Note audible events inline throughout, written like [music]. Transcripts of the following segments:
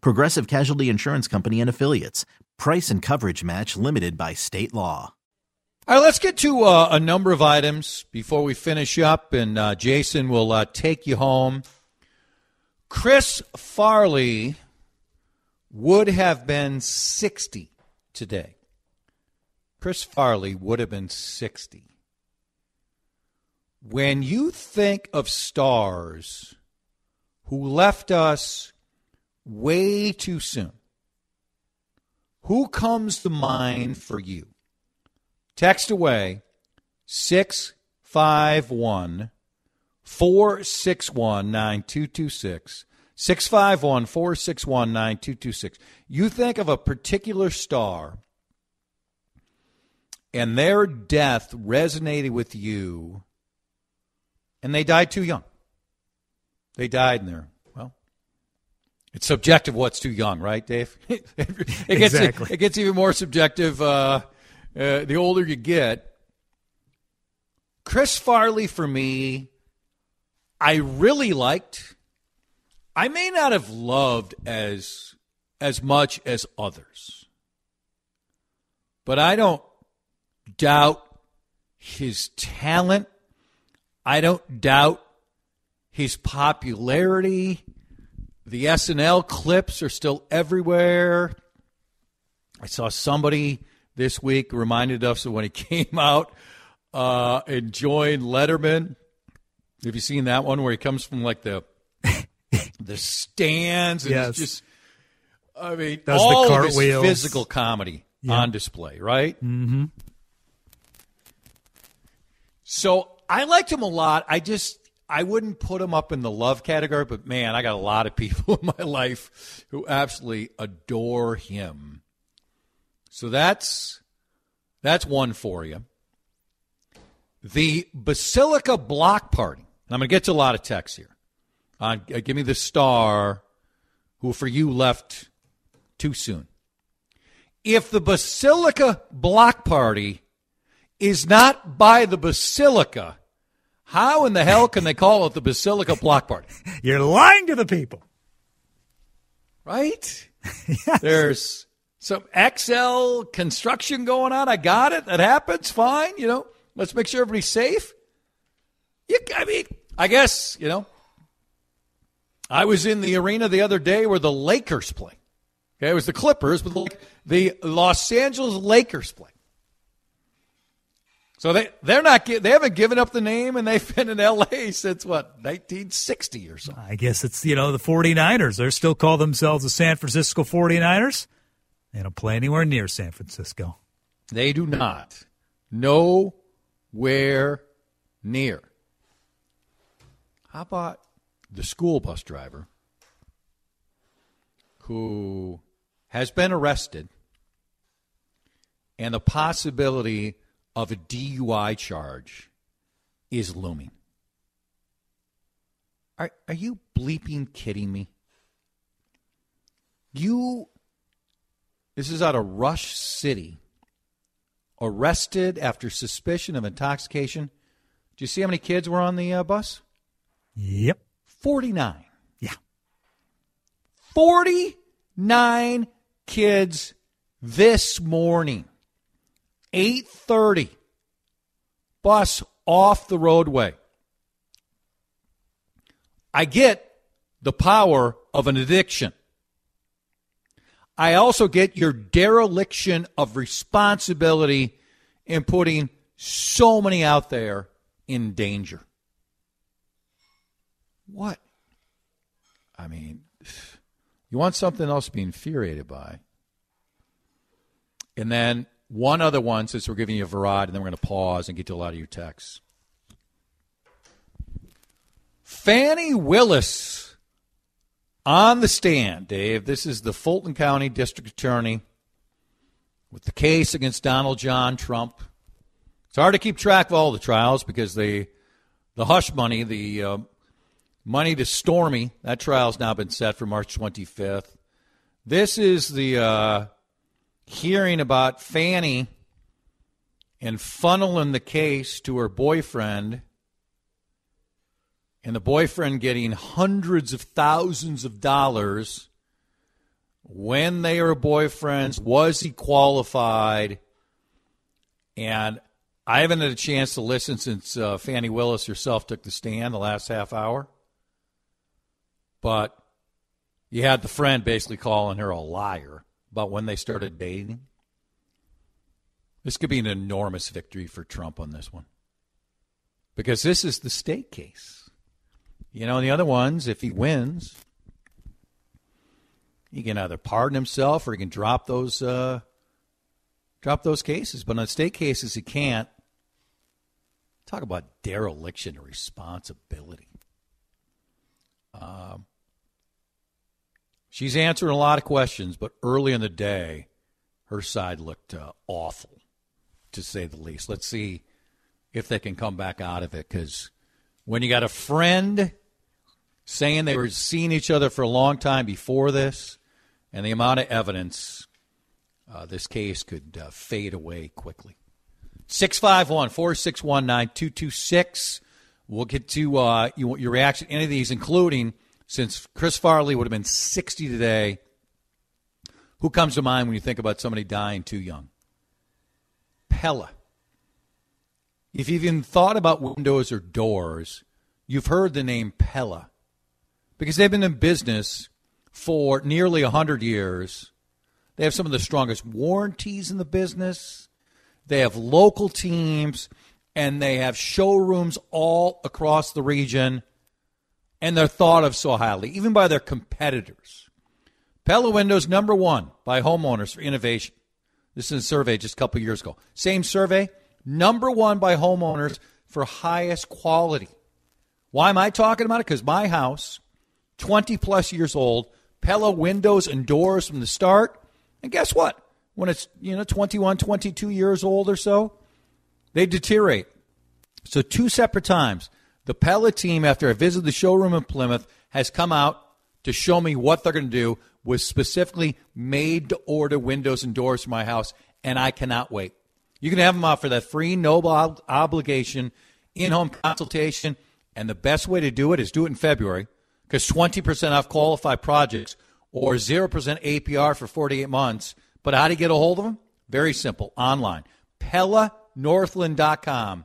Progressive Casualty Insurance Company and Affiliates. Price and coverage match limited by state law. All right, let's get to uh, a number of items before we finish up, and uh, Jason will uh, take you home. Chris Farley would have been 60 today. Chris Farley would have been 60. When you think of stars who left us way too soon, who comes to mind for you? Text away 651 461 9226. 651 461 9226. You think of a particular star and their death resonated with you, and they died too young. They died in their, it's subjective what's too young, right, Dave? [laughs] it, gets, Exactly. it gets even more subjective uh, uh, the older you get. Chris Farley, for me, I really liked. I may not have loved as as much as others, but I don't doubt his talent. I don't doubt his popularity. The SNL clips are still everywhere. I saw somebody this week reminded us of when he [laughs] came out uh, and joined Letterman. Have you seen that one where he comes from like the the stands and Yes. just I mean Does the all of his physical comedy Yeah. on display, right? Mm-hmm. So I liked him a lot. I just I wouldn't put him up in the love category, but man, I got a lot of people [laughs] in my life who absolutely adore him. So that's that's one for you. The Basilica Block Party. And I'm going to get to a lot of texts here. On uh, give me the star who for you left too soon. If the Basilica Block Party is not by the Basilica, how in the hell can they call it the Basilica Block Party? [laughs] You're lying to the people. Right? [laughs] There's some XL construction going on. I got it. That happens. Fine. You know, let's make sure everybody's safe. You, I mean, I guess, you know, I was in the arena the other day where the Lakers play. Okay, it was the Clippers, but like the Los Angeles Lakers play. So they they're not they haven't given up the name and they've been in L.A. since what 1960 or something. I guess it's, you know, the 49ers. They still call themselves the San Francisco 49ers. They don't play anywhere near San Francisco. They do not. Nowhere near. How about the school bus driver who has been arrested and the possibility of a DUI charge is looming? Are, are you bleeping kidding me? You, this is out of Rush City arrested after suspicion of intoxication. Do you see how many kids were on the uh, bus? Yep. 49. Yeah. 49 kids this morning. 8:30. Bus off the roadway. I get the power of an addiction. I also get your dereliction of responsibility in putting so many out there in danger. What? I mean, you want something else to be infuriated by. And then one other one, since we're giving you a variety, and then we're going to pause and get to a lot of your texts. Fani Willis on the stand, Dave. This is the Fulton County District Attorney with the case against Donald John Trump. It's hard to keep track of all the trials because the the hush money, the uh, money to Stormy, that trial's now been set for March 25th. This is the uh, hearing about Fani and funneling the case to her boyfriend, and the boyfriend getting hundreds of thousands of dollars when they were boyfriends. Was he qualified? And I haven't had a chance to listen since uh, Fani Willis herself took the stand the last half hour. But you had the friend basically calling her a liar about when they started dating. This could be an enormous victory for Trump on this one. Because this is the state case. You know, the other ones, if he wins, he can either pardon himself or he can drop those uh, drop those cases. But on state cases, he can't. Talk about dereliction of responsibility. Um, she's answering a lot of questions, but early in the day, her side looked uh, awful, to say the least. Let's see if they can come back out of it because when you got a friend saying they were seeing each other for a long time before this, and the amount of evidence, uh, this case could uh, fade away quickly. 651 461 9226. We'll get to uh, your reaction to any of these, including since Chris Farley would have been 60 today. Who comes to mind when you think about somebody dying too young? Pella. If you've even thought about windows or doors, you've heard the name Pella because they've been in business for nearly 100 years. They have some of the strongest warranties in the business. They have local teams and they have showrooms all across the region. And they're thought of so highly, even by their competitors. Pella Windows, number one by homeowners for innovation. This is a survey just a couple years ago. Same survey, number one by homeowners for highest quality. Why am I talking about it? Because my house, 20 plus years old, Pella windows and doors from the start. And guess what? when it's you know 21 22 years old or so they deteriorate so two separate times the Pella team after i visited the showroom in plymouth has come out to show me what they're going to do with specifically made to order windows and doors for my house and i cannot wait you can have them out for that free no ob- obligation in-home consultation and the best way to do it is do it in february because 20% off qualified projects or 0% apr for 48 months but how to get a hold of them? Very simple. Online. PellaNorthland.com.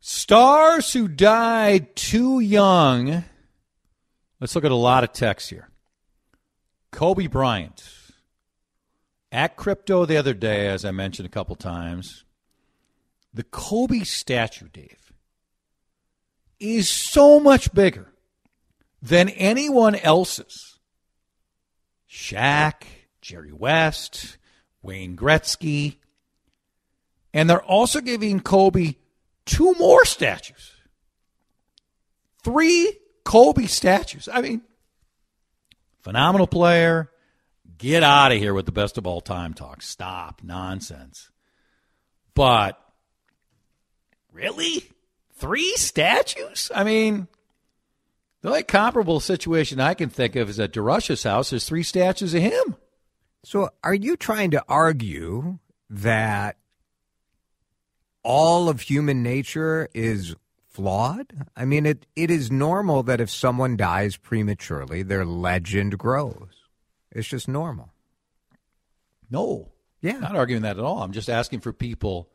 Stars who died too young. Let's look at a lot of texts here. Kobe Bryant. At crypto the other day, as I mentioned a couple times, the Kobe statue, Dave, is so much bigger than anyone else's. Shaq, Jerry West, Wayne Gretzky. And they're also giving Kobe two more statues. Three Kobe statues. I mean, phenomenal player. Get out of here with the best of all time talk. Stop. Nonsense. But really? Three statues? I mean, the only comparable situation I can think of is at DeRusha's house. There's three statues of him. So, are you trying to argue that all of human nature is flawed? I mean, it, it is normal that if someone dies prematurely, their legend grows. It's just normal. No. Yeah. I'm Not arguing that at all. I'm just asking for people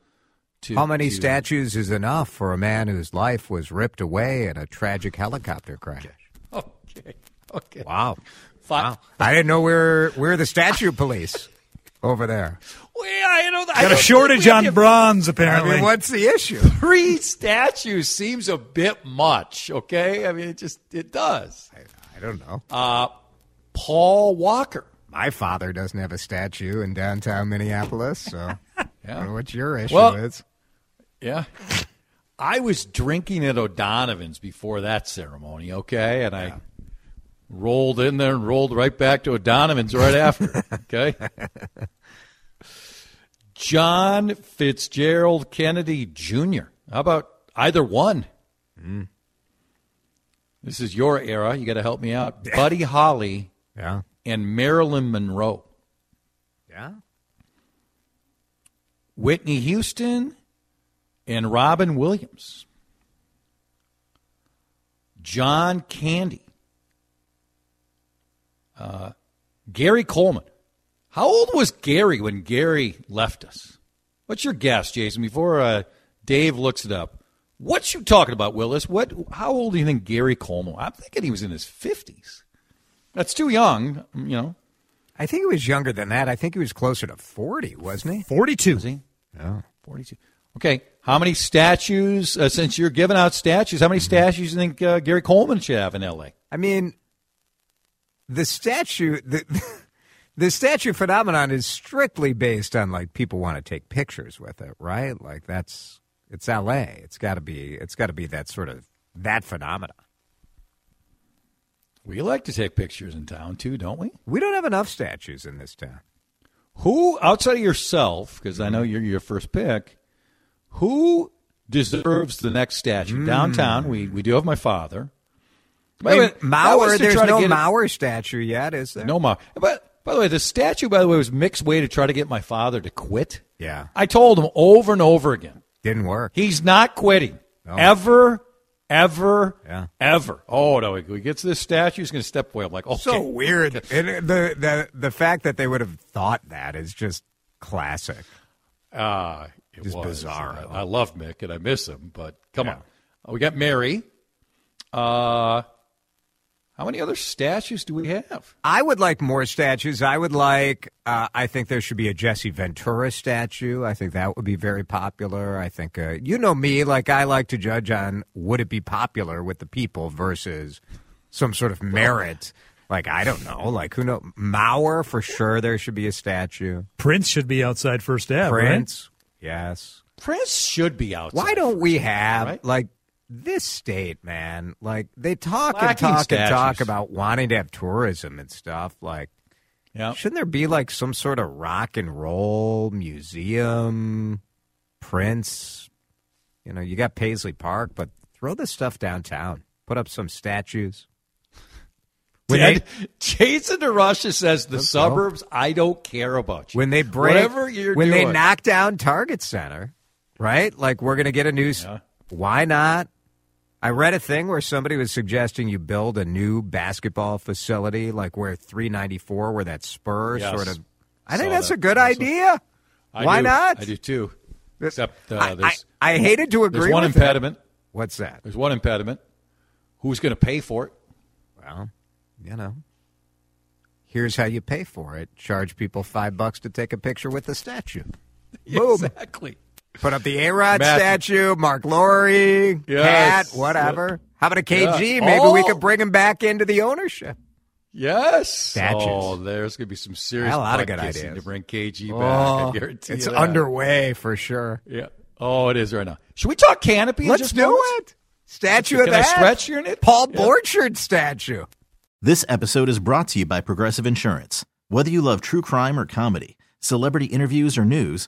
to. How many to- statues is enough for a man whose life was ripped away in a tragic helicopter crash? [laughs] Okay. Okay. Wow. Fi- Wow. I didn't know we we're we're the statue police over there. Well, yeah, you know, I Got a shortage on have- bronze, I apparently. mean, what's the issue? [laughs] Three statues seems a bit much. Okay, I mean, it just it does. I don't know. Uh, Paul Walker. My father doesn't have a statue in downtown Minneapolis, so [laughs] I don't know what your issue Well- is. Yeah. I was drinking at O'Donovan's before that ceremony, okay? And I rolled in there and rolled right back to O'Donovan's right after, [laughs] okay? John Fitzgerald Kennedy Jr. How about either one? This is your era. You got to help me out. Buddy Holly Yeah. and Marilyn Monroe. Yeah. Whitney Houston and Robin Williams. John Candy. Uh, Gary Coleman. How old was Gary when Gary left us? What's your guess, Jason? Before uh, Dave looks it up, what you talking about, Willis? What? How old do you think Gary Coleman? I'm thinking he was in his fifties. That's too young, you know. I think he was younger than that. I think he was closer to 40, wasn't he? 42. Was he? Yeah. 42. Okay. How many statues, uh, since you're giving out statues, how many statues do you think uh, Gary Coleman should have in L.A.? I mean, the statue, the, the statue phenomenon is strictly based on like people want to take pictures with it, right? Like that's it's L.A. It's got to be it's got to be that sort of that phenomenon. We like to take pictures in town, too, don't we? We don't have enough statues in this town. Who, outside of yourself, because I know mm-hmm. you're your first pick, who deserves the next statue? Mm. Downtown, we, we do have my father. By I the mean, way, that was Mauer, there's no Mauer statue yet, is there? No Mauer. But, by the way, the statue, by the way, was Mick's way to try to get my father to quit. Yeah, I told him over and over again. didn't work. He's not quitting. No. Ever, ever, Yeah. ever. Oh, no. He gets this statue, he's going to step away. I'm like, okay. So weird. And the the the fact that they would have thought that is just classic. Uh, it Just was. bizarre. I, I love Mick and I miss him, but come Yeah. on. We got Mary. Uh, how many other statues do we have? I would like more statues. I would like. Uh, I think there should be a Jesse Ventura statue. I think that would be very popular. I think uh, you know me. Like I like to judge on would it be popular with the people versus some sort of merit. Like I don't know. Like who know Mauer for sure. There should be a statue. Prince should be outside First Ave, right? Prince, yes. Prince should be outside. Why don't we have right? like this state, man? Like they talk and Lacking talk and talk about wanting to have tourism and stuff. Like Yeah. Shouldn't there be like some sort of rock and roll museum, Prince You know, you got Paisley Park, but throw this stuff downtown. Put up some statues. When Dad, they- Jason DeRusha says the suburbs. I don't care about you. when they break, whatever you're when doing. they knock down Target Center, right? Like we're going to get a new. Yeah. Why not? I read a thing where somebody was suggesting you build a new basketball facility, like where 394, where that spur Yes. sort of. I think that's that. a good That's idea. I Why do. not? I do too. Except uh, I, I, there's I hated to agree. There's one impediment. What's that? There's one impediment. Who's going to pay for it? Well, you know, here's how you pay for it: charge people five bucks to take a picture with the statue. [laughs] Boom. Exactly. Put up the A Rod statue, Marc Lore, Yes. Pat, whatever. How about a KG? Yeah. Maybe we Oh. could bring him back into the ownership. Yes. Statues. Oh, there's going to be some serious A lot of good ideas. to bring KG oh, back. I guarantee Oh, it's you underway for sure. Yeah. Oh, it is right now. Should we talk canopy? Let's just do moments? it. Statue Can of I that. stretch your knit? Paul Yeah. Borchardt statue. This episode is brought to you by Progressive Insurance. Whether you love true crime or comedy, celebrity interviews or news,